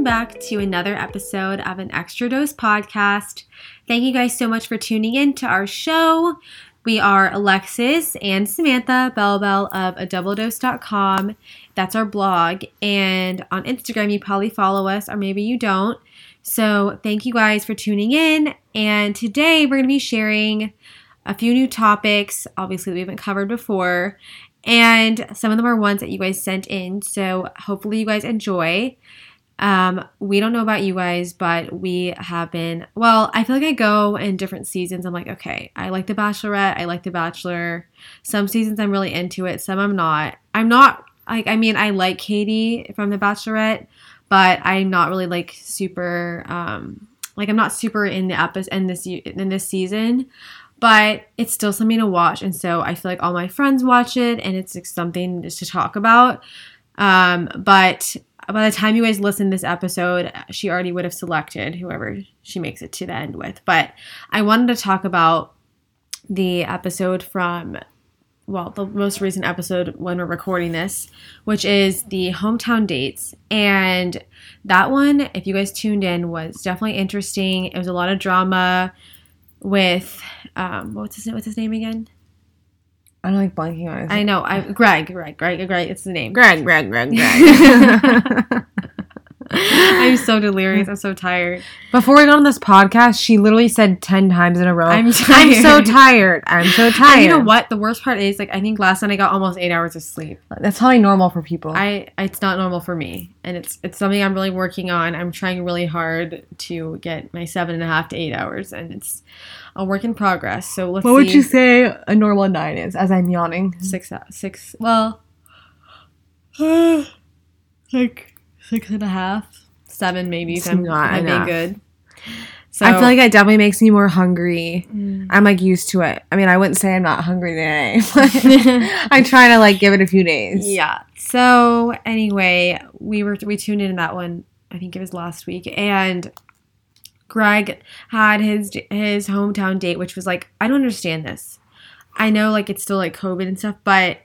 welcome back to another episode of an Extra Dose podcast. Thank you guys so much for tuning in to our show. We are Alexis and Samantha Belbel of a doubledose.com. That's our blog. And on Instagram, you probably follow us, or maybe you don't. So thank you guys for tuning in. And today we're going to be sharing a few new topics, obviously, we haven't covered before. And some of them are ones that you guys sent in. So hopefully you guys enjoy. Um, we don't know about you guys, but we have been. Well, I feel like I go in different seasons. I'm like, okay, I like The Bachelorette, I like The Bachelor. Some seasons I'm really into it, some I'm not. I'm not like, I mean, I like Katie from The Bachelorette, but I'm not really like super. Um, like I'm not super in the episode in this in this season, but it's still something to watch, and so I feel like all my friends watch it, and it's like something just to talk about. Um, but by the time you guys listen this episode, she already would have selected whoever she makes it to the end with. But I wanted to talk about the episode from, well, the most recent episode when we're recording this, which is the hometown dates. And that one, if you guys tuned in, was definitely interesting. It was a lot of drama with, um, what's his, what's his name again? I'm like blanking on his I know. I Greg, Greg, Greg, Greg. It's the name. Greg, Greg, Greg, Greg. So delirious. I'm so tired. Before we got on this podcast, she literally said 10 times in a row, I'm I'm, so tired. I'm so tired. And you know what? The worst part is, like, I think last night I got almost eight hours of sleep. That's probably normal for people. I it's not normal for me, and it's it's something I'm really working on. I'm trying really hard to get my seven and a half to eight hours, and it's a work in progress. So let's what would you say a normal nine is as I'm yawning? Six uh, six. Well, like six and a half, seven maybe. If I'm, not if I'm being good. So I feel like it definitely makes me more hungry. Mm. I'm like used to it. I mean, I wouldn't say I'm not hungry today. I'm trying to like give it a few days. Yeah. So anyway, we were we tuned in that one. I think it was last week, and Greg had his his hometown date, which was like I don't understand this. I know like it's still like COVID and stuff, but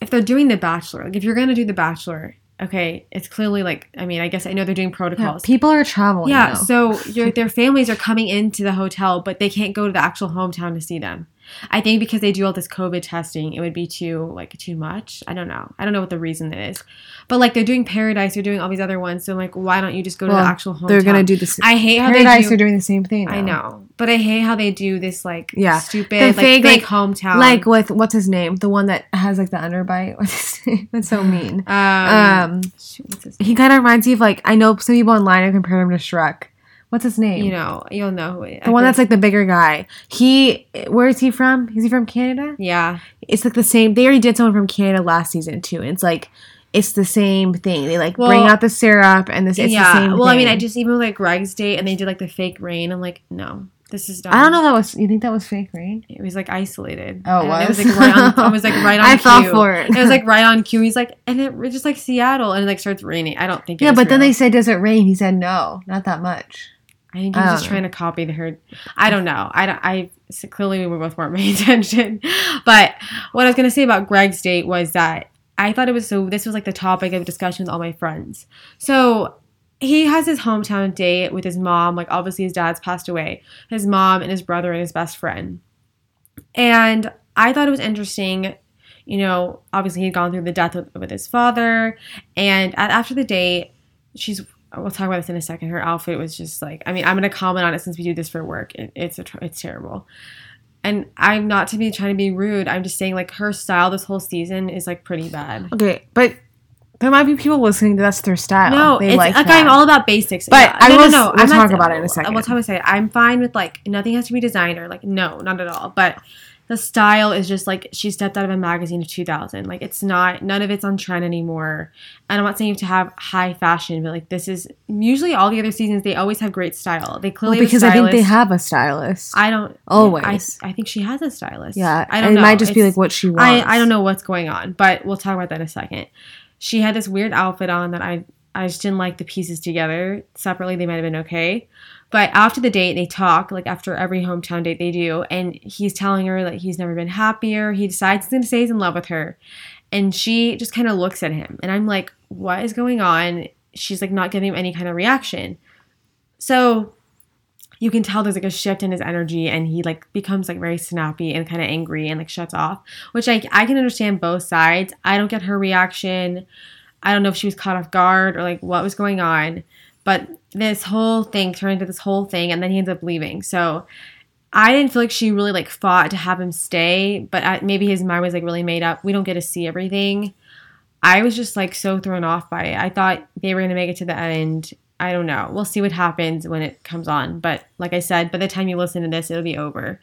if they're doing The Bachelor, like if you're gonna do The Bachelor, okay, it's clearly like I mean I guess I know they're doing Yeah, protocols. people are traveling. Yeah, now. so your their families are coming into the hotel, but they can't go to the actual hometown to see them. I think because they do all this COVID testing, it would be too like too much. I don't know. I don't know what the reason is, but like they're doing Paradise, they're doing all these other ones. So like, why don't you just go to the actual hometown? they're gonna do this. I hate how Paradise they are doing the same thing. I know, but I hate how they do this like Yeah. stupid The like fake, like- hometown. Like with what's his name? The one that has like the underbite. What's his name? That's so mean. um, Um, shoot, he kind of reminds me of like I know some people online have compared him to Shrek. What's his name? you know, you'll know who it, the one that's like the bigger guy. He, where is he from? Is he from Canada? yeah. It's like the same. They already did someone from Canada last season too. And it's like it's the same thing. They like bring out the syrup and this. It's yeah. the same. well, I mean, I thing. just even with like Greg's date, and they did like the fake rain. I'm like, no, this is dumb. I don't know. That was you think that was fake rain? It was like isolated. Oh, it And It was was? like right on. It was like right on. I cue. fell for it. It was like right on cue. He's like, and it just like Seattle, and it like starts raining. I don't think. It Yeah, was but then they said, "Does it rain?" He said, "No, not that much." I think he I was just know. trying to copy the herd. I don't know. I don't. I so clearly we were both weren't paying attention. But what I was gonna say about Greg's date was that I thought it was so. This was like the topic of discussion with all my friends. So he has his hometown date with his mom. Like obviously his dad's passed away. His mom and his brother and his best friend. And I thought it was interesting. You know, obviously he'd gone through the death with, with his father, and at, after the date, she's. We'll talk about this in a second. Her outfit was just like. I mean, I'm gonna comment on it since we do this for work. It, it's a, it's terrible. And I'm not to be trying to be rude. I'm just saying like her style this whole season is like pretty bad. Okay, but there might be people listening. That's their style. No, they it's like like. I'm all about basics. But Yeah. I no, will- no, no. we'll I'm not- talk about it in a second. We'll talk about it. I'm fine with like nothing has to be designer. Like no, not at all. But the style is just like she stepped out of a magazine of 2000. Like it's not none of it's on trend anymore. And I'm not saying you have to have high fashion, but like this is usually all the other seasons they always have great style. They well, clearly have a because I think they have a stylist. I don't Always. I, I think she has a stylist. yeah, I don't it know. might just be like what she wants. I, I don't know what's going on, but we'll talk about that in a second. She had this weird outfit on that I I just didn't like the pieces together. Separately, they might have been okay. But after the date, they talk, like after every hometown date they do, and he's telling her that he's never been happier. He decides he's gonna say he's in love with her. And she just kind of looks at him. And I'm like, what is going on? she's like not giving him any kind of reaction. So you can tell there's like a shift in his energy and he like becomes like very snappy and kind of angry and like shuts off, which I I can understand both sides. I don't get her reaction. I don't know if she was caught off guard or like what was going on, but this whole thing turned into this whole thing and then he ends up leaving. So I didn't feel like she really like fought to have him stay, but I, maybe his mind was like really made up. We don't get to see everything. I was just like so thrown off by it. I thought they were gonna make it to the end. I don't know. We'll see what happens when it comes on. But like I said, by the time you listen to this, it'll be over.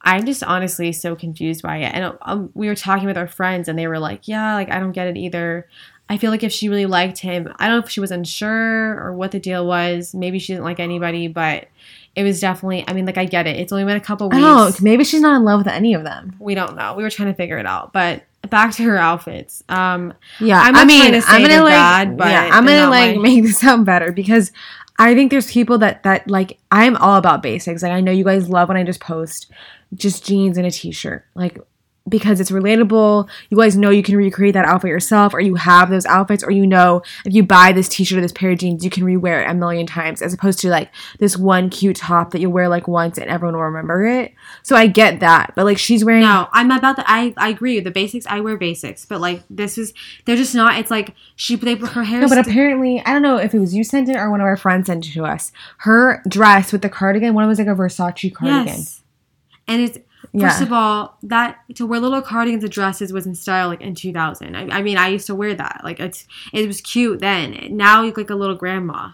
I'm just honestly so confused by it. And um, we were talking with our friends, and they were like, "Yeah, like I don't get it either." I feel like if she really liked him, I don't know if she was unsure or what the deal was. Maybe she didn't like anybody, but it was definitely. I mean, like I get it. It's only been a couple weeks. Oh, maybe she's not in love with any of them. We don't know. We were trying to figure it out, but back to her outfits. Um, Yeah, I'm i mean, trying to say I'm gonna like, bad, but yeah, I'm gonna like way. make this sound better because I think there's people that that like I'm all about basics. Like I know you guys love when I just post just jeans and a t-shirt, like because it's relatable. You guys know you can recreate that outfit yourself, or you have those outfits, or you know if you buy this t-shirt or this pair of jeans, you can rewear it a million times, as opposed to like this one cute top that you wear like once and everyone will remember it. So I get that, but like she's wearing No, I'm about the. I I agree. The basics. I wear basics, but like this is. They're just not. It's like she. They her hair. No, but apparently, I don't know if it was you sent it or one of our friends sent it to us. Her dress with the cardigan, one was like a Versace cardigan. yes. And it's Yeah. first of all that to wear little cardigans and dresses was in style like in 2000. I, I mean, I used to wear that. Like it's it was cute then. Now you look like a little grandma.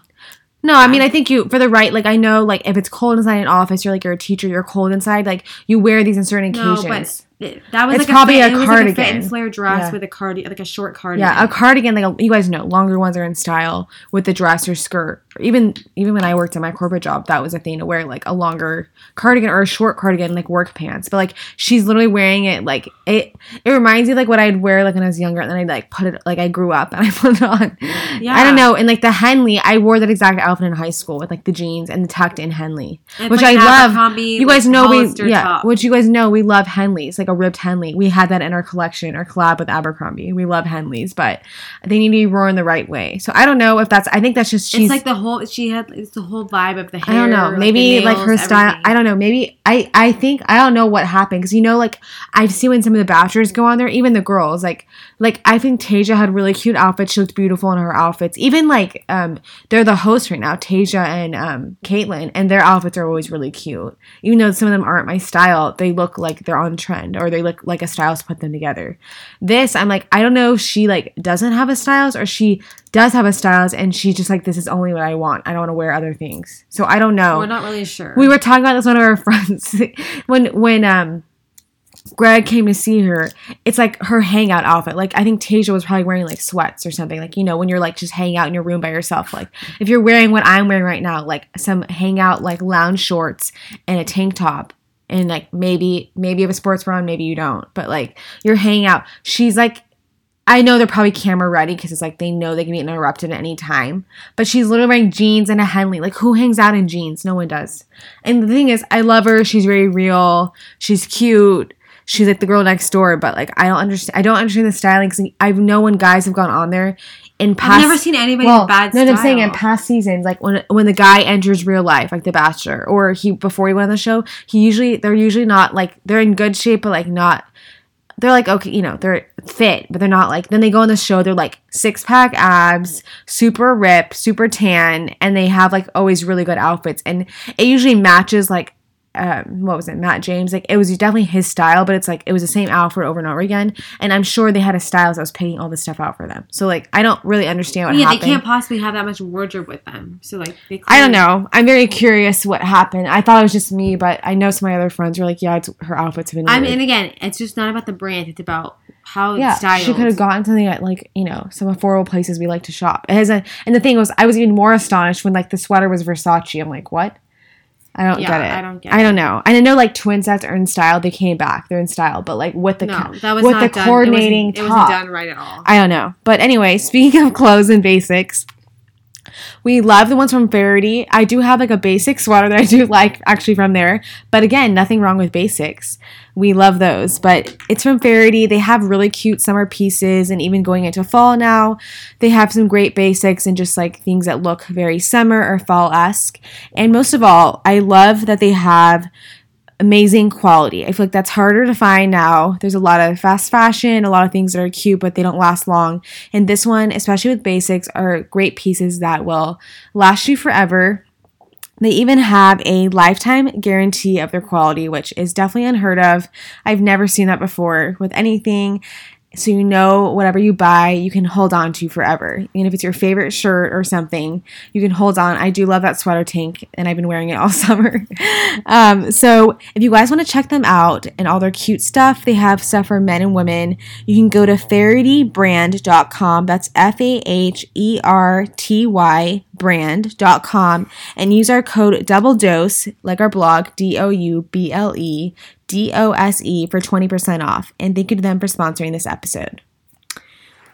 No, I mean, I think you for the right. Like, I know, like if it's cold inside an office, you're like you're a teacher, you're cold inside. Like you wear these in certain No, occasions. It- that was It's like probably a, a fit, it was like a fit and flare dress Yeah. with a cardi like a short cardigan. yeah, a cardigan. Like a, you guys know, longer ones are in style with the dress or skirt. Even even when I worked at my corporate job, that was a thing to wear like a longer cardigan or a short cardigan, like work pants. But like she's literally wearing it like it. It reminds me like what I'd wear like when I was younger, and then I'd like put it like I grew up and I put it on. Yeah. I don't know. And like the Henley, I wore that exact outfit in high school with like the jeans and the tucked in Henley, which like I love. You guys know we yeah, top. which you guys know we love Henleys, like a ribbed Henley. We had that in our collection, our collab with Abercrombie. We love Henleys, but they need to be worn the right way. So I don't know if that's. I think that's just she's. it's like the whole she had it's the whole vibe of the hair. I don't know. like, the Maybe like her style. everything. I don't know. Maybe I. I think I don't know what happened because you know, like I've seen when some of the bachelors go on there, even the girls, like like I think Tayshia had really cute outfits. She looked beautiful in her outfits. Even like um, they're the hosts right now, Tayshia and um, Kaitlyn, and their outfits are always really cute. Even though some of them aren't my style, they look like they're on trend or they look like a stylist put them together. This, I'm like, I don't know if she like doesn't have a stylist or she does have a stylist and she's just like, this is only what I want. I don't want to wear other things. So I don't know. We're not really sure. We were talking about this one of our friends when when um Greg came to see her. It's like her hangout outfit. Like I think Tayshia was probably wearing like sweats or something. Like you know when you're like just hanging out in your room by yourself. Like if you're wearing what I'm wearing right now, like some hangout like lounge shorts and a tank top. And like maybe maybe you have a sports bra on, maybe you don't. But like you're hanging out. She's like I know they're probably camera ready because it's like they know they can be interrupted at any time. But she's literally wearing jeans and a Henley. Like who hangs out in jeans? No one does. And the thing is, I love her. She's very real. She's cute. She's like the girl next door. But like I don't understand. I don't understand the styling because I know when guys have gone on there in past. I've never seen anybody well, bad no, style. I'm saying in past seasons, like when when the guy enters real life, like The Bachelor, or he before he went on the show, he usually they're usually not like they're in good shape, but like not they're like okay, you know, they're fit, but they're not like. Then they go on the show, they're like six pack abs, super ripped, super tan, and they have like always really good outfits, and it usually matches like. Um, what was it, Matt James? Like it was definitely his style, but it's like it was the same outfit over and over again. And I'm sure they had a stylist that was picking all this stuff out for them. So like I don't really understand what yeah, happened. they can't possibly have that much wardrobe with them. So like they I don't know. I'm very curious what happened. I thought it was just me, but I know some of my other friends were like, "Yeah, it's her outfits have been." I mean, and again, it's just not about the brand. It's about how yeah, it's styled. she could have gotten something at like you know some affordable places we like to shop. It has a, and the thing was, I was even more astonished when like the sweater was Versace. I'm like, what? I don't Yeah, get it. I don't get I don't know. And I know like twin sets are in style. They came back. They're in style, but like with the no, co- that was with not the done. coordinating it wasn't, top. It wasn't done right at all. I don't know. But anyway, speaking of clothes and basics, We love the ones from Faherty. I do have like a basic sweater that I do like actually from there. But again, nothing wrong with basics. We love those. But it's from Faherty. They have really cute summer pieces and even going into fall now, they have some great basics and just like things that look very summer or fall esque. And most of all, I love that they have amazing quality. I feel like that's harder to find now. There's a lot of fast fashion, a lot of things that are cute, but they don't last long. And this one, especially with basics, are great pieces that will last you forever. They even have a lifetime guarantee of their quality, which is definitely unheard of. I've never seen that before with anything so you know whatever you buy you can hold on to forever. And if it's your favorite shirt or something you can hold on. I do love that sweater tank and i've been wearing it all summer. Um, so if you guys want to check them out and all their cute stuff they have stuff for men and women you can go to fahertybrand.com that's f-a-h-e-r-t-y brand.com and use our code double dose like our blog d-o-u-b-l-e D-O-S-E for 20% off. And thank you to them for sponsoring this episode.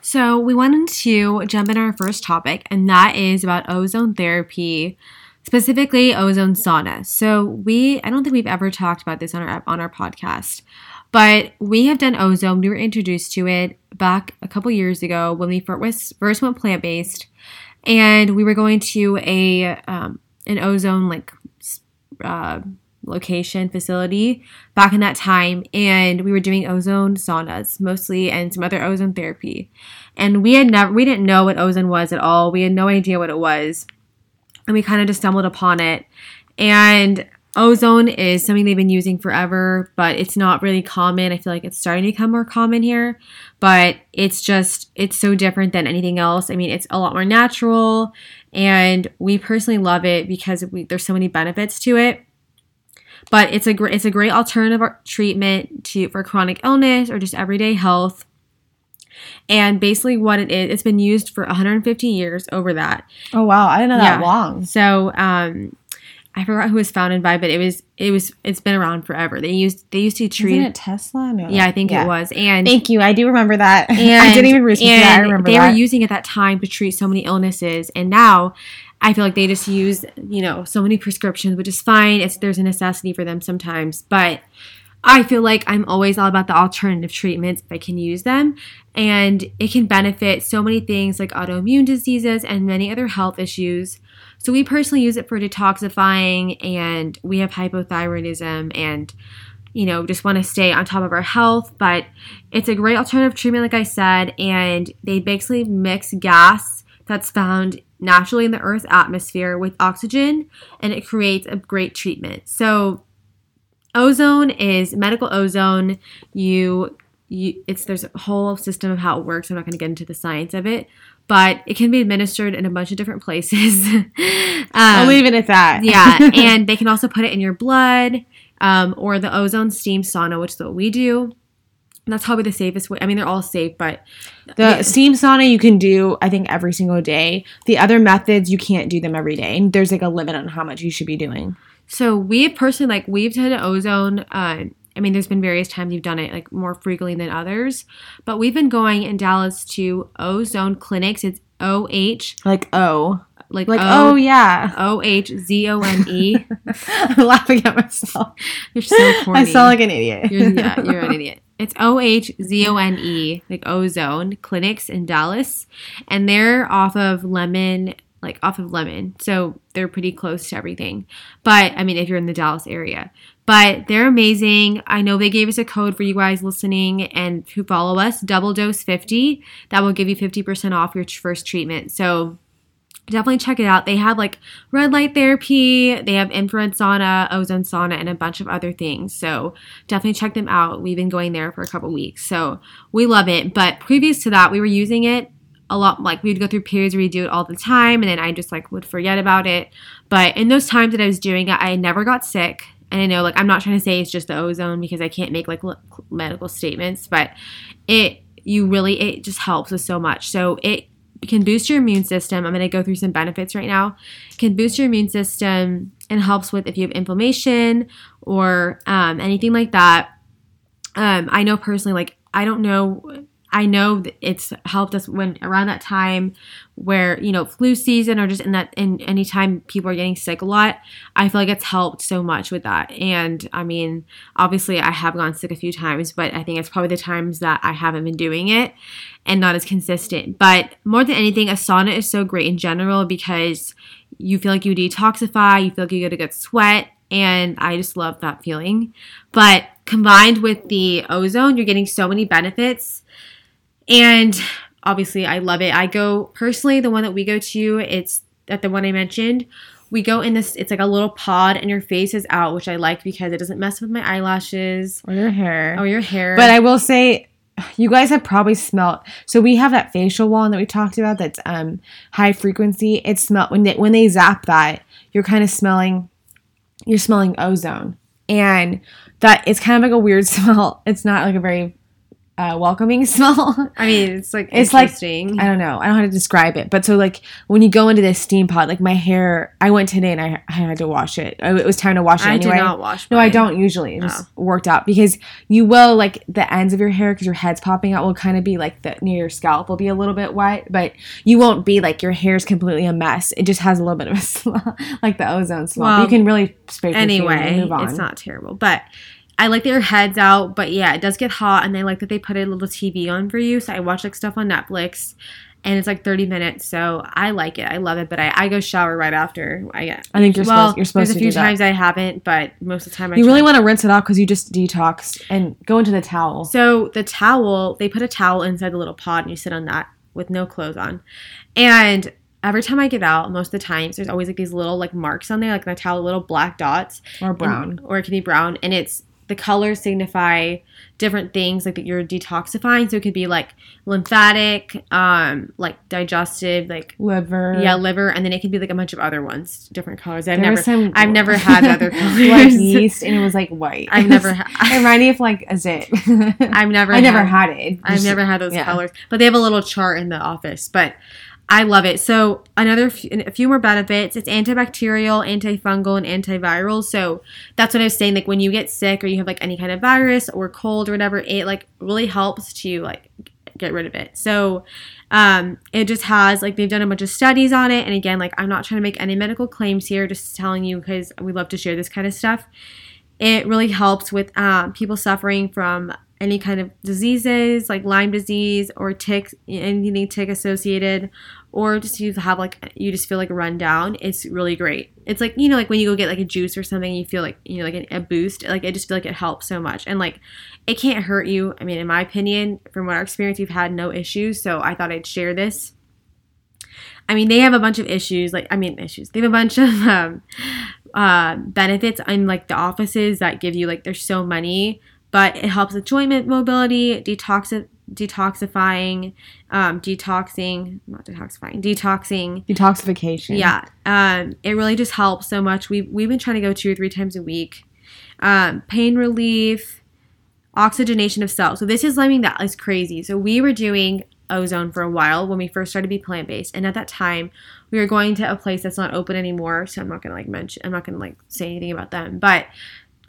So we wanted to jump in our first topic, and that is about ozone therapy, specifically ozone sauna. So we, I don't think we've ever talked about this on our on our podcast, but we have done ozone. We were introduced to it back a couple years ago when we first went plant based, and we were going to a um, an ozone like. Uh, location facility back in that time and we were doing ozone saunas mostly and some other ozone therapy. And we had never we didn't know what ozone was at all. We had no idea what it was and we kind of just stumbled upon it. And ozone is something they've been using forever but it's not really common. I feel like it's starting to become more common here but it's just it's so different than anything else. I mean it's a lot more natural and we personally love it because we, there's so many benefits to it but it's a great it's a great alternative treatment to for chronic illness or just everyday health. And basically, what it is, it's been used for 150 years over that. Oh wow, I didn't know yeah. that long. So, um, I forgot who was founded by, but it was it was it's been around forever. They used they used to treat Isn't it Tesla. No. Yeah, I think yeah. it was. And thank you, I do remember that. And I didn't even research that. I remember they that. were using at that time to treat so many illnesses, and now I feel like they just use, you know, so many prescriptions, which is fine. It's there's a necessity for them sometimes, but I feel like I'm always all about the alternative treatments if I can use them. And it can benefit so many things like autoimmune diseases and many other health issues. So we personally use it for detoxifying and we have hypothyroidism and you know, just want to stay on top of our health, but it's a great alternative treatment like I said and they basically mix gas that's found naturally in the Earth's atmosphere with oxygen, and it creates a great treatment. So, ozone is medical ozone. You, you, it's there's a whole system of how it works. I'm not going to get into the science of it, but it can be administered in a bunch of different places. um, I'll leave it at that. yeah, and they can also put it in your blood um, or the ozone steam sauna, which is what we do that's probably the safest way. I mean, they're all safe, but the yeah. steam sauna you can do, I think, every single day. The other methods you can't do them every day, and there's like a limit on how much you should be doing. So we've personally like we've done ozone. Uh, I mean, there's been various times you've done it like more frequently than others, but we've been going in Dallas to ozone clinics. It's O H like O like like o, oh yeah O H Z O N E. I'm laughing at myself. You're so corny. I sound like an idiot. You're, yeah, you're an idiot. It's O H Z O N E, like ozone clinics in Dallas. And they're off of Lemmon, like off of Lemmon. So they're pretty close to everything. But I mean, if you're in the Dallas area. But they're amazing. I know they gave us a code for you guys listening and who follow us, double dose 50. That will give you 50% off your first treatment. So definitely check it out. They have like red light therapy, they have infrared sauna, ozone sauna, and a bunch of other things. So definitely check them out. We've been going there for a couple weeks. So we love it. But previous to that, we were using it a lot like we would go through periods where we do it all the time and then I just like would forget about it. But in those times that I was doing it, I never got sick. And I know like I'm not trying to say it's just the ozone because I can't make like medical statements, but it you really it just helps with so much. So it can boost your immune system. I'm going to go through some benefits right now. Can boost your immune system and helps with if you have inflammation or um, anything like that. Um, I know personally, like I don't know I know it's helped us when around that time where, you know, flu season or just in that in any time people are getting sick a lot, I feel like it's helped so much with that. And I mean, obviously I have gone sick a few times, but I think it's probably the times that I haven't been doing it and not as consistent. But more than anything, a sauna is so great in general because you feel like you detoxify, you feel like you get a good sweat, and I just love that feeling. But combined with the ozone, you're getting so many benefits and obviously, I love it. I go personally, the one that we go to, it's at the one I mentioned. We go in this, it's like a little pod, and your face is out, which I like because it doesn't mess with my eyelashes or your hair. or your hair. But I will say, you guys have probably smelled. So we have that facial wand that we talked about. That's um high frequency. It smell when they when they zap that, you're kind of smelling. You're smelling ozone, and that it's kind of like a weird smell. It's not like a very uh, welcoming smell. I mean, it's like It's like- interesting. I don't know. I don't know how to describe it. But so like when you go into this steam pod, like my hair, I went today and I, I had to wash it. It was time to wash it I anyway. do not wash. No, I don't usually. It just worked out because you will like the ends of your hair because your head's popping out will kind of be like the near your scalp will be a little bit wet, but you won't be like your hair's completely a mess. It just has a little bit of a smell, like the ozone smell. Well, you can really and Anyway, move on. it's not terrible, but. I like their head's out, but yeah, it does get hot, and I like that they put a little TV on for you. So I watch like stuff on Netflix, and it's like thirty minutes, so I like it. I love it, but I, I go shower right after I get. I think you're well, supposed you're supposed there's to a few times I haven't, but most of the time I you really want to rinse it off because you just detox and go into the towel. So the towel, they put a towel inside the little pod, and you sit on that with no clothes on. And every time I get out, most of the times, there's always like these little like marks on there, like my towel, little black dots, or and- brown. or it can be brown, and it's the colors signify different things like that you're detoxifying. So it could be like lymphatic, um, like digestive, like Liver. yeah, liver, and then it could be like a bunch of other ones, different colors. I've There never, some I've never had other like colors. yeast, and it was like white. I've never, ha- it reminded me of like a zit. I've never, I never had- had it. I've never had those yeah. colors, but they have a little chart in the office. But I love it. So another, f- a few more benefits. It's antibacterial, antifungal, and antiviral. So that's what I was saying. Like when you get sick or you have like any kind of virus or cold or whatever, it like really helps to like get rid of it. So um, it just has like they've done a bunch of studies on it. And again, like I'm not trying to make any medical claims here, just telling you because we love to share this kind of stuff. It really helps with um, people suffering from any kind of diseases like Lyme disease or tick, anything tick associated, or just you have like you just feel like run down. It's really great. It's like you know like when you go get like a juice or something, you feel like you know like a, boost. Like I just feel like it helps so much, and like it can't hurt you. I mean, in my opinion, from our experience, we've had no issues. So I thought I'd share this. I mean, they have a bunch of issues. Like, I mean, issues. They have a bunch of um, uh, benefits in like the offices that give you like there's so many, but it helps with joint mobility, detox, detoxifying, um, detoxing, not detoxifying, detoxing. Detoxification. Yeah, um, it really just helps so much. We've we've been trying to go two or three times a week. Um, pain relief, oxygenation of cells. So this is something that is crazy. So we were doing ozone for a while when we first started to be plant based, and at that time we were going to a place that's not open anymore. So I'm not gonna like mention. I'm not gonna like say anything about them, but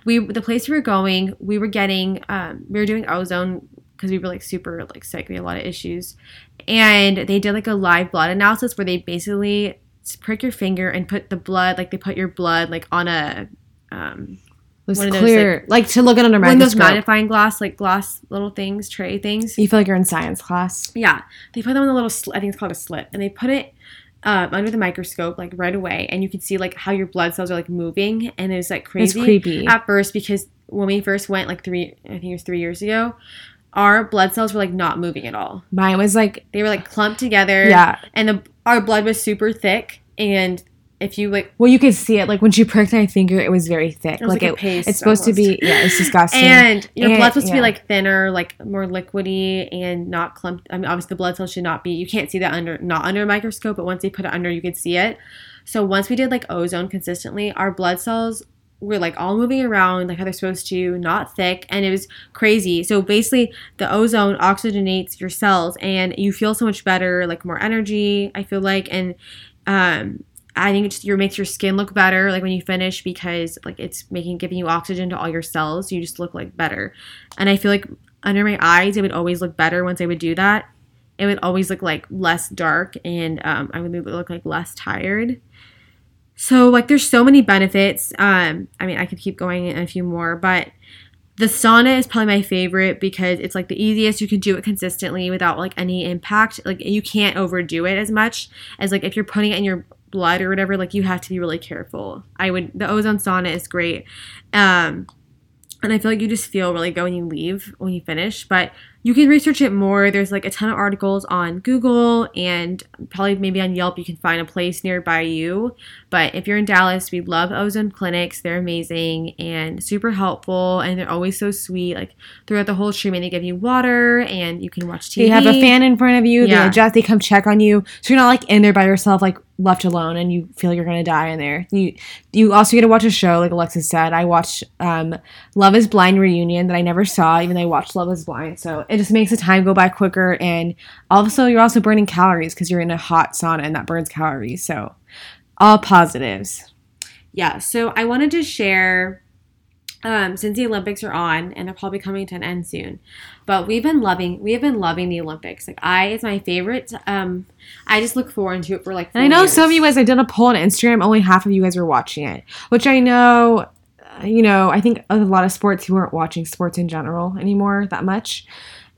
we the place we were going, we were getting um, we were doing ozone because we were like super like sick. We had a lot of issues, and they did like a live blood analysis where they basically prick your finger and put the blood like they put your blood like on a um, It's One of those, clear, like, to look at under one of those microscope. magnifying glass like glass little things tray things. you feel like you're in science class. Yeah, they put them in a little. Sl- I think it's called a slit, and they put it um, under the microscope like right away, and you can see like how your blood cells are like moving, and it was like It's crazy creepy. at first because when we first went like three, I think it was three years ago, our blood cells were like not moving at all. Mine was like, They were like clumped together. yeah. and the our blood was super thick, and if you like, Well, you could see it. Like when she pricked my finger, it was very thick. it was like, like it, it's supposed to be. Yeah, it's disgusting. And your And- blood's supposed to be like thinner, like more liquidy, and not clumped. I mean, obviously the blood cells should not be. You can't see that under not under a microscope, but once they put it under, you could see it. So once we did like ozone consistently, our blood cells were like all moving around like how they're supposed to, not thick, and it was crazy. So basically, the ozone oxygenates your cells, and you feel so much better, like more energy. I feel like, and um, I think it just makes your skin look better, like when you finish, because like it's making giving you oxygen to all your cells. You just look like better, and I feel like under my eyes, it would always look better once I would do that. It would always look like less dark and um, I would look like less tired. So like there's so many benefits. Um, I mean I could keep going in a few more, but the sauna is probably my favorite because it's like the easiest. You can do it consistently without like any impact. Like you can't overdo it as much as like if you're putting it in your blood or whatever, like you have to be really careful. I would the ozone sauna is great. Um and I feel like you just feel really good when you leave when you finish. But you can research it more. There's like a ton of articles on Google and probably maybe on Yelp you can find a place nearby you. But if you're in Dallas, we love Ozone Clinics. They're amazing and super helpful and they're always so sweet. Like throughout the whole treatment they give you water and you can watch TV. They have a fan in front of you. Yeah. They adjust. They come check on you, so you're not like in there by yourself, like left alone, and you feel you're gonna die in there. You you also get to watch a show, like Alexis said. I watched um, Love Is Blind reunion that I never saw, even though I watched Love Is Blind. So it just makes the time go by quicker, and also you're also burning calories because you're in a hot sauna and that burns calories. So all positives. yeah so i wanted to share um, since the olympics are on and they're probably coming to an end soon but we've been loving we have been loving the olympics like i it's my favorite um i just look forward to it for like And I know some of you guys, I did a poll on Instagram, only half of you guys were watching it, which I know, uh, you know, I think a lot of sports who weren't watching sports in general anymore that much.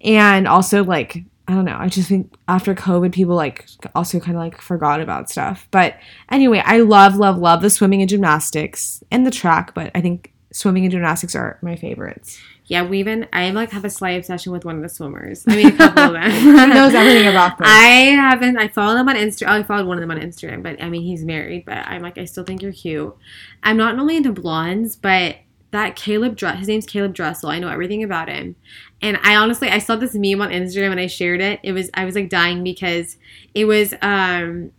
And also, like, I don't know, I just think after COVID, people like also kind of like forgot about stuff. But anyway, I love, love, love the swimming and gymnastics and the track, but I think swimming and gymnastics are my favorites. yeah we even i like have a slight obsession with one of the swimmers i mean a couple of them He knows everything about them. i haven't i followed them on instagram i followed one of them on instagram but i mean he's married but i'm like i still think you're cute i'm not only into blondes but that Caleb Dress, his name's Caleb Dressel. I know everything about him. And I honestly, I saw this meme on Instagram and I shared it. It was, I was like dying because it was, um,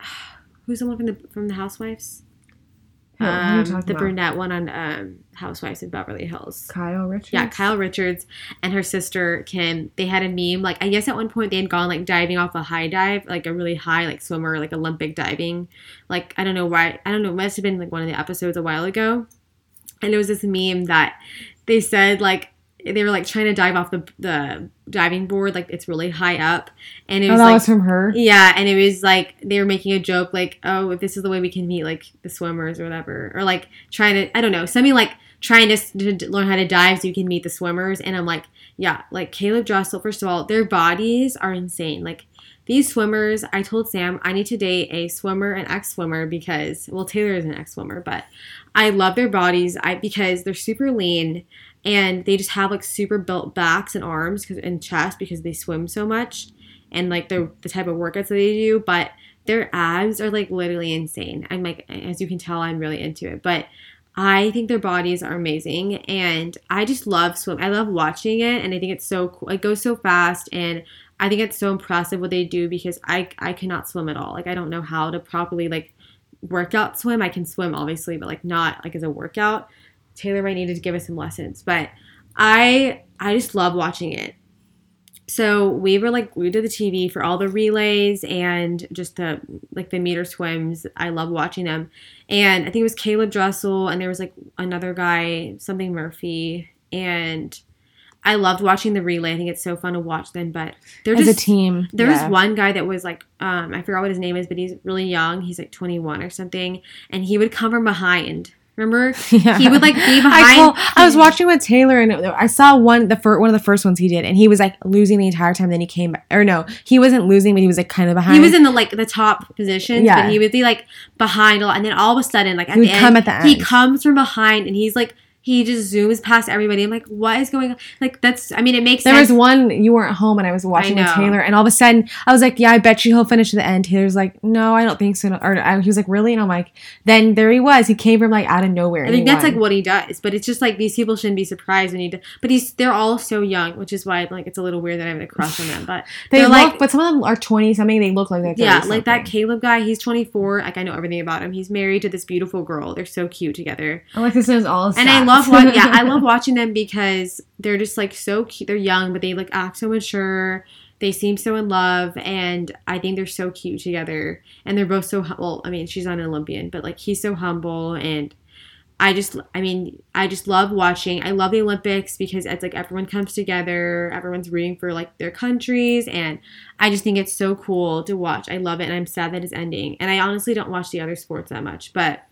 who's the one from the, from the Housewives? Who- who are you Um, the about? brunette one on um, Housewives of Beverly Hills. Kyle Richards. Yeah, Kyle Richards and her sister Kim. They had a meme. Like I guess at one point they had gone like diving off a high dive, like a really high like swimmer, like Olympic diving. Like I don't know why. I don't know. It must have been like one of the episodes a while ago. And there was this meme that they said like they were like trying to dive off the the diving board, like it's really high up, and it Oh, was that like was from her. yeah, and it was like they were making a joke, like, "Oh, if this is the way we can meet, like the swimmers or whatever," or like trying to, I don't know, something like trying to, to learn how to dive so you can meet the swimmers. And I'm like, yeah, like Caleb Dressel. First of all, their bodies are insane. Like these swimmers, I told Sam I need to date a swimmer, an ex swimmer, because well, Taylor is an ex swimmer, but I love their bodies. I because they're super lean and they just have like super built backs and arms because and chest because they swim so much and like the the type of workouts that they do, but their abs are like literally insane. I'm like, as you can tell, I'm really into it. But I think their bodies are amazing, and I just love swim. I love watching it, and I think it's so cool. It goes so fast, and I think it's so impressive what they do because I I cannot swim at all. Like I don't know how to properly like workout swim. I can swim obviously, but like not like as a workout. Taylor might need to give us some lessons, but I I just love watching it. So we were like glued to the TV for all the relays and just the like the meter swims. I love watching them. And I think it was Caleb Dressel and there was like another guy, something Murphy, and I loved watching the relay. I think it's so fun to watch them, but they're As just a team. there yeah. was one guy that was like, um, I forgot what his name is, but he's really young. He's like 21 or something, and he would come from behind. Remember? Yeah. He would like be I, behind. told, I was watching with Taylor and I saw one the fir- one of the first ones he did and he was like losing the entire time. Then he came back, or no, he wasn't losing, but he was like kind of behind. He was in the like the top positions, Yeah. but he would be like behind a lot, and then all of a sudden, like at He the end, at the he comes from behind, and he's like he just zooms past everybody. I'm like, what is going on? Like that's, I mean, it makes there sense. was one you weren't home and I was watching with. Taylor and all of a sudden I was like, yeah, I bet you he'll finish to the end. Taylor's like, no, I don't think so. Or I, he was like, really? And I'm like, then there he was. He came from like out of nowhere. I think that's won. like what he does, but it's just like these people shouldn't be surprised when he. Do, but he's they're all so young, which is why like it's a little weird that I have a crush on them. But they look, like but some of them are twenty something. They look like they're 30 yeah, like that. Caleb guy. He's 24. Like I know everything about him. He's married to this beautiful girl. They're so cute together. Alexis knows all. And I. love yeah, I love watching them because they're just like so cute. They're young, but they like act so mature. They seem so in love, and I think they're so cute together. And they're both so hu- well. I mean, she's not an Olympian, but like he's so humble, and I just, I mean, I just love watching. I love the Olympics because it's like everyone comes together, everyone's rooting for like their countries, and I just think it's so cool to watch. I love it, and I'm sad that it's ending. And I honestly don't watch the other sports that much, but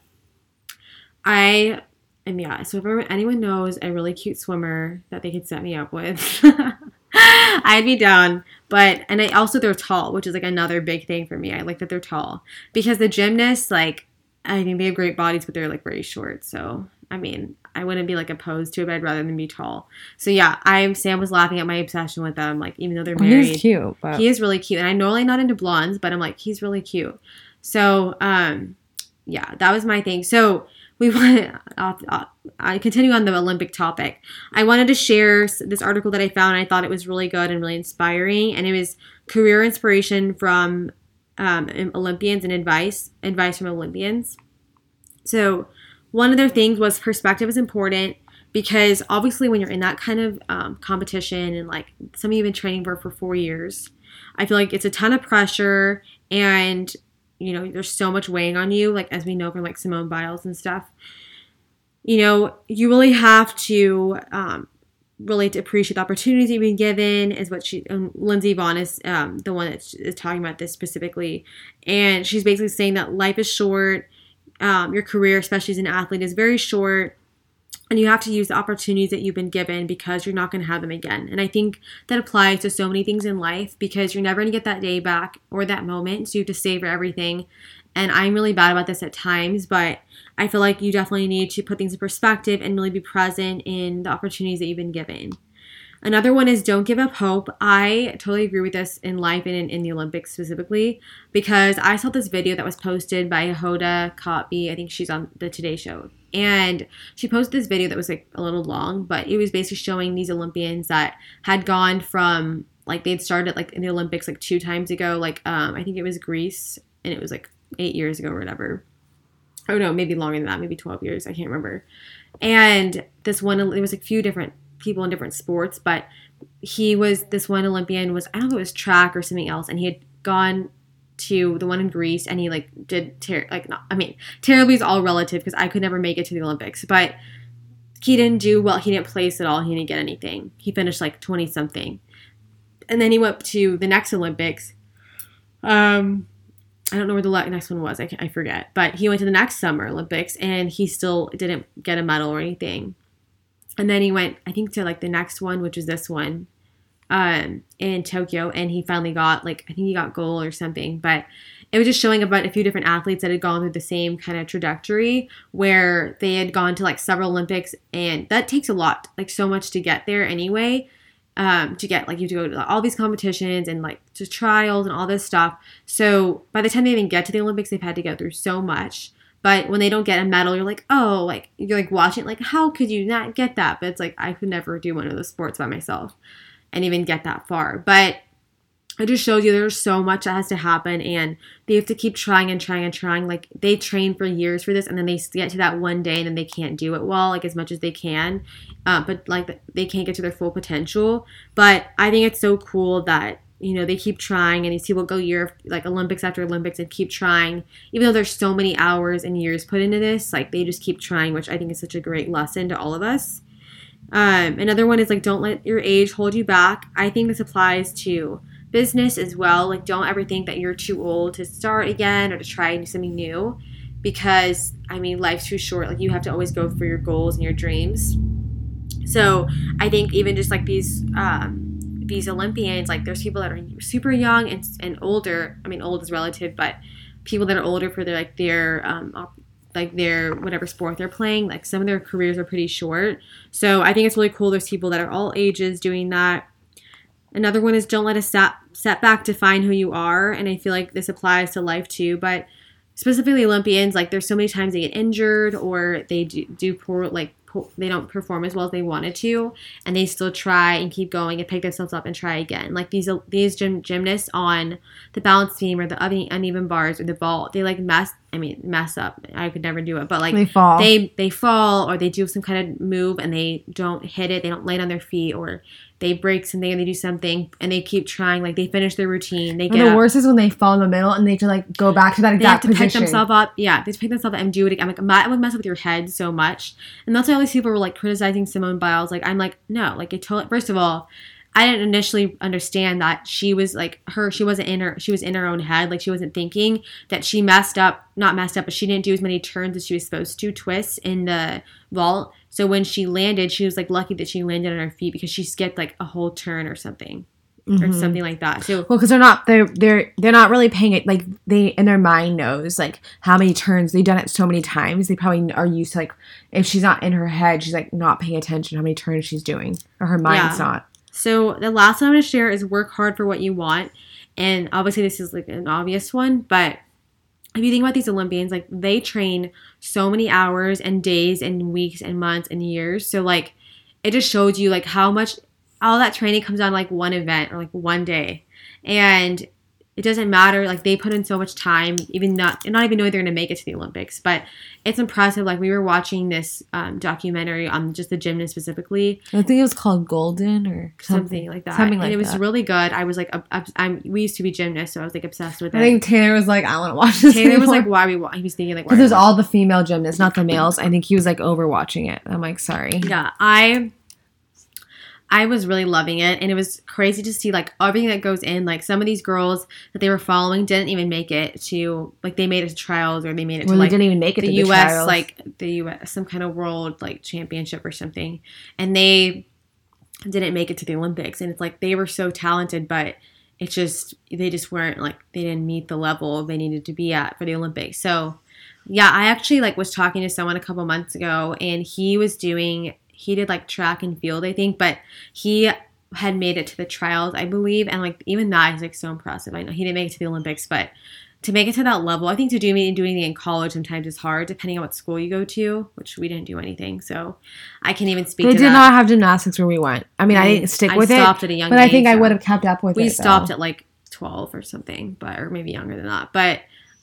I am, yeah. So if anyone knows a really cute swimmer that they could set me up with, I'd be down. But, and I also, they're tall, which is like another big thing for me. I like that they're tall because the gymnasts, like, I think they have great bodies, but they're like very short. So, I mean, I wouldn't be like opposed to it, but I'd rather than be tall. So yeah, I Sam was laughing at my obsession with them. Like even though they're married, He's cute, but he is really cute. And I'm normally not into blondes, but I'm like he's really cute. So um, yeah, that was my thing. So we want uh, I continue on the Olympic topic. I wanted to share this article that I found. I thought it was really good and really inspiring, and it was career inspiration from um, Olympians and advice advice from Olympians. So one of their things was perspective is important because obviously when you're in that kind of um, competition and like some of you have been training for for four years, I feel like it's a ton of pressure and you know there's so much weighing on you like as we know from like Simone Biles and stuff. You know you really have to um, really to appreciate the opportunities you've been given is what she um, Lindsey Vonn is um, the one that is talking about this specifically and she's basically saying that life is short um, your career, especially as an athlete, is very short. And you have to use the opportunities that you've been given because you're not going to have them again. And I think that applies to so many things in life because you're never going to get that day back or that moment. So you have to savor everything. And I'm really bad about this at times, but I feel like you definitely need to put things in perspective and really be present in the opportunities that you've been given. Another one is don't give up hope. I totally agree with this in life and in, in the Olympics specifically because I saw this video that was posted by Hoda Kotb. I think she's on the Today Show. And she posted this video that was like a little long, but it was basically showing these Olympians that had gone from like they'd started like in the Olympics like two times ago. Like um, I think it was Greece and it was like eight years ago or whatever. Oh no, maybe longer than that, maybe 12 years. I can't remember. And this one, there was a few different people in different sports, but he was this one Olympian was I don't know if it was track or something else, and he had gone to the one in Greece and he like did ter- like not, I mean terribly is all relative because I could never make it to the Olympics, but he didn't do well. He didn't place at all. He didn't get anything. He finished like twenty something, and then he went to the next Olympics. Um, I don't know where the next one was. I, I forget, but he went to the next Summer Olympics and he still didn't get a medal or anything and then he went i think to like the next one which is this one um in tokyo and he finally got like i think he got gold or something but it was just showing about a few different athletes that had gone through the same kind of trajectory where they had gone to like several olympics and that takes a lot like so much to get there anyway um, to get like you have to go to all these competitions and like to trials and all this stuff so by the time they even get to the olympics they've had to go through so much but when they don't get a medal, you're like, oh, like you're like watching, like how could you not get that? But it's like I could never do one of those sports by myself and even get that far. But it just shows you there's so much that has to happen and they have to keep trying and trying and trying. Like they train for years for this and then they get to that one day and then they can't do it well like as much as they can. Uh, but like they can't get to their full potential. But i think it's so cool that you know they keep trying and these people go year like olympics after olympics and keep trying. Even though there's so many hours and years put into this like they just keep trying which i think is such a great lesson to all of us um, another one is like don't let your age hold you back. I think this applies to business as well. Like don't ever think that you're too old to start again or to try something new because i mean life's too short. Like you have to always go for your goals and your dreams. So i think even just like these um, these Olympians, like there's people that are super young and, and older. I mean, old is relative, but people that are older for their like their um, like their whatever sport they're playing. Like some of their careers are pretty short. So I think it's really cool. There's people that are all ages doing that. Another one is don't let a set setback define who you are, and I feel like this applies to life too. But specifically Olympians, like there's so many times they get injured or they do, do poor like they don't perform as well as they wanted to and they still try and keep going and pick themselves up and try again. Like these these gym, gymnasts on the balance beam or the uneven bars or the ball they like mess i mean mess up. I could never do it but like they fall. they they fall or they do some kind of move and they don't hit it they don't land on their feet or they break something and they do something and they keep trying. Like they finish their routine. They And get the up. worst is when they fall in the middle and they to like go back to that exact They have to pick themselves up. Yeah, they pick themselves up and do it again. I'm like, that would mess up with your head so much. And that's why all these people were like criticizing Simone Biles. Like, I'm like, no, like it totally. First of all, I didn't initially understand that she was like her. She wasn't in her. She was in her own head. Like she wasn't thinking that she messed up. Not messed up, but she didn't do as many turns as she was supposed to. Twists in the vault. So when she landed, she was like lucky that she landed on her feet because she skipped like a whole turn or something or Mhm. something like that. So Well, because they're not they're they're they're not really paying it like they in their mind knows like how many turns they've done it so many times. They probably are used to like if she's not in her head, she's like not paying attention how many turns she's doing or her mind's Yeah. not. So the last one I'm going to share is work hard for what you want. And obviously this is like an obvious one, but if you think about these Olympians, like they train so many hours and days and weeks and months and years. So like it just shows you like how much all that training comes down like one event or like one day. And it doesn't matter. Like they put in so much time, even not not even knowing they're gonna make it to the Olympics. But it's impressive. Like we were watching this um, documentary on just the gymnast specifically, I think it was called Golden or something like that. Something like and it was that. really good. I was like, I'm. We used to be gymnasts, so I was like obsessed with it. I think Taylor was like, I want to watch this. Taylor was like, why we? Wa-? He was thinking like, why because there's all the female gymnasts, not the males. I think he was like overwatching it. I'm like, sorry. Yeah, I. I was really loving it, and it was crazy to see like everything that goes in. Like some of these girls that they were following didn't even make it to like they made it to trials or they made it Well, to like didn't even make it the to U.S. the like the U.S. some kind of world like championship or something, and they didn't make it to the Olympics. And it's like they were so talented, but it's just they just weren't like they didn't meet the level they needed to be at for the Olympics. So yeah, I actually like was talking to someone a couple months ago, and he was doing he did like track and field, I think, but he had made it to the trials, I believe, and like even that is like so impressive. I know he didn't make it to the Olympics, but to make it to that level, I think to do me doing it in college sometimes is hard, depending on what school you go to, which we didn't do anything, so I can't even speak. they did that. not have gymnastics where we went. I mean, I didn't stick I with stopped it, at a young but I think age, I would have kept up with it. We though. stopped at like twelve or something, but or maybe younger than that. But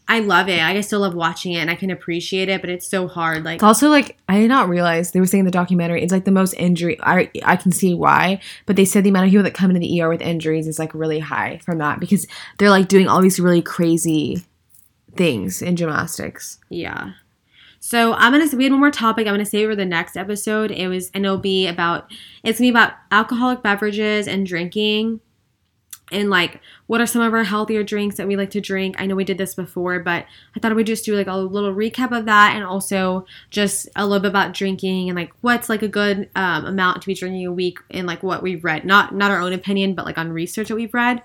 I love it. I still love watching it, and I can appreciate it. But it's so hard. Like It's also like I did not realize they were saying in the documentary it's like the most injury. I I can see why, but they said the amount of people that come into the ER with injuries is like really high from that because they're like doing all these really crazy things in gymnastics. Yeah. So I'm gonna we had one more topic. I'm gonna save for the next episode. It was and it'll be about it's gonna be about alcoholic beverages and drinking. And like what are some of our healthier drinks that we like to drink? I know we did this before, but I thought I would just do like a little recap of that and also just a little bit about drinking and like what's like a good um, amount to be drinking a week and like what we've read. Not not our own opinion, but like on research that we've read.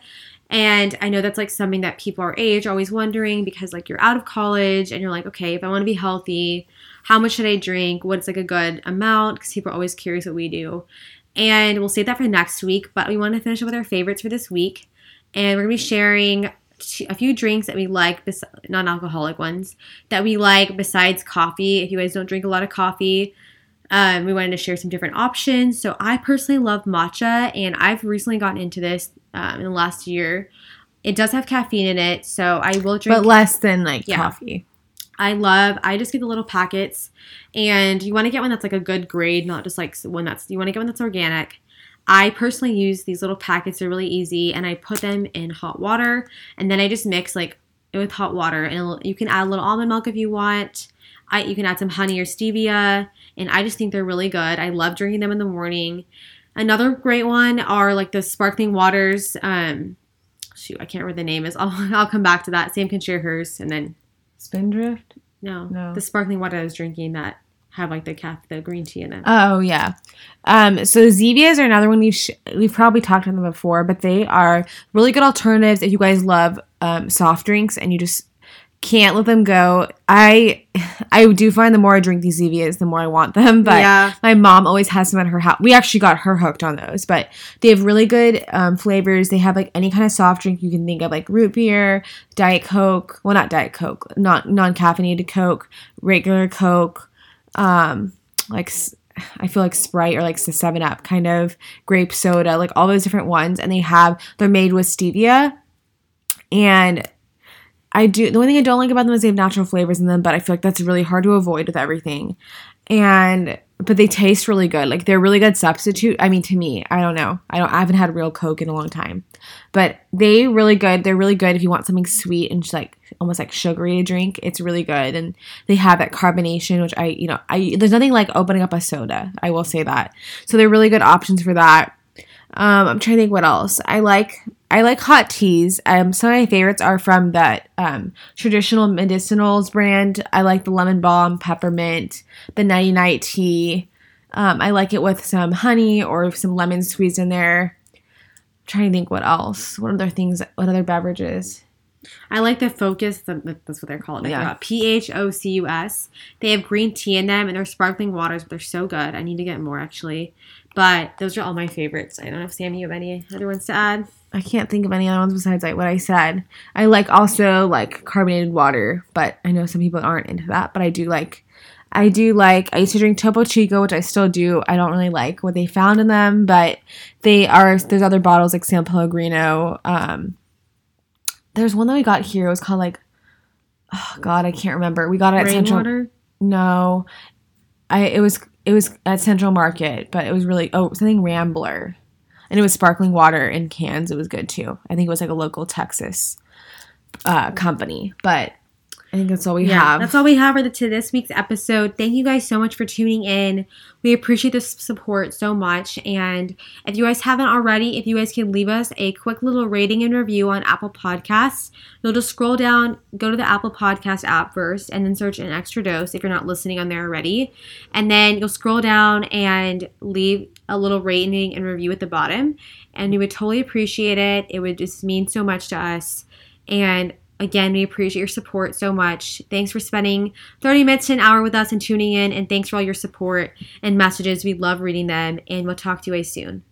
And I know that's like something that people our age are always wondering because like you're out of college and you're like, okay, if I want to be healthy, how much should I drink? What's like a good amount? Because people are always curious what we do. And we'll save that for next week, but we want to finish up with our favorites for this week. And we're going to be sharing a few drinks that we like, non alcoholic ones, that we like besides coffee. If you guys don't drink a lot of coffee, um, we wanted to share some different options. So I personally love matcha, and I've recently gotten into this um, in the last year. It does have caffeine in it, so I will drink. But less than like Yeah. coffee. I love. I just get the little packets, and you want to get one that's like a good grade, not just like one that's. You want to get one that's organic. I personally use these little packets. They're really easy, and I put them in hot water, and then I just mix like with hot water, and you can add a little almond milk if you want. I you can add some honey or stevia, and I just think they're really good. I love drinking them in the morning. Another great one are like the sparkling waters. Um, shoot, I can't remember the name is. I'll I'll come back to that. Sam can share hers, and then Spindrift. no, No. the sparkling water I was drinking that have like the cap, the green tea in it. Oh yeah. Um, so Zevias are another one we've sh- we've probably talked about them before, but they are really good alternatives if you guys love um, soft drinks and you just can't let them go. I I do find the more I drink these Zevias, the more I want them. But Yeah. my mom always has them at her house. We actually got her hooked on those, but they have really good um, flavors. They have like any kind of soft drink you can think of, like root beer, Diet Coke. Well, not Diet Coke, not non caffeinated Coke, regular Coke, um, like I feel like Sprite or like the Seven Up kind of grape soda, like all those different ones, and they have they're made with stevia, and I do the only thing I don't like about them is they have natural flavors in them, but I feel like that's really hard to avoid with everything. And but they taste really good. Like they're really good substitute. I mean, to me, I don't know. I don't. I haven't had real Coke in a long time, but they really good. They're really good if you want something sweet and like almost like sugary to drink. It's really good, and they have that carbonation, which I, you know, I there's nothing like opening up a soda. I will say that. So they're really good options for that. Um, I'm trying to think what else. I like I like hot teas. Um, some of my favorites are from that um, traditional medicinals brand. I like the lemon balm, peppermint, the nighty night tea. Um, I like it with some honey or some lemon squeezed in there. I'm trying to think what else. What other things? What other beverages? I like the Phocus. The, that's what they're called. Yeah. P H O C U S. They have green tea in them, and they're sparkling waters, but they're so good. I need to get more actually. But those are all my favorites. I don't know if Sam, you have any other ones to add. I can't think of any other ones besides like what I said. I like also like carbonated water, but I know some people aren't into that. But I do like, I do like. I used to drink Topo Chico, which I still do. I don't really like what they found in them, but they are. There's other bottles like San Pellegrino. Um, there's one that we got here. It was called like, oh God, I can't remember. We got it at Central. Rainwater. No, I it was it was at Central Market, but it was really oh something Rambler, and it was sparkling water in cans. It was good too. I think it was like a local Texas uh, company, but I think that's all we yeah, have. that's all we have for the, to this week's episode. Thank you guys so much for tuning in. We appreciate the support so much. And if you guys haven't already, if you guys can leave us a quick little rating and review on Apple Podcasts, you'll just scroll down, go to the Apple Podcast app first, and then search an extra dose if you're not listening on there already. And then you'll scroll down and leave a little rating and review at the bottom. And we would totally appreciate it. It would just mean so much to us. And Again, we appreciate your support so much. Thanks for spending 30 minutes to an hour with us and tuning in. And thanks for all your support and messages. We love reading them. And we'll talk to you guys soon.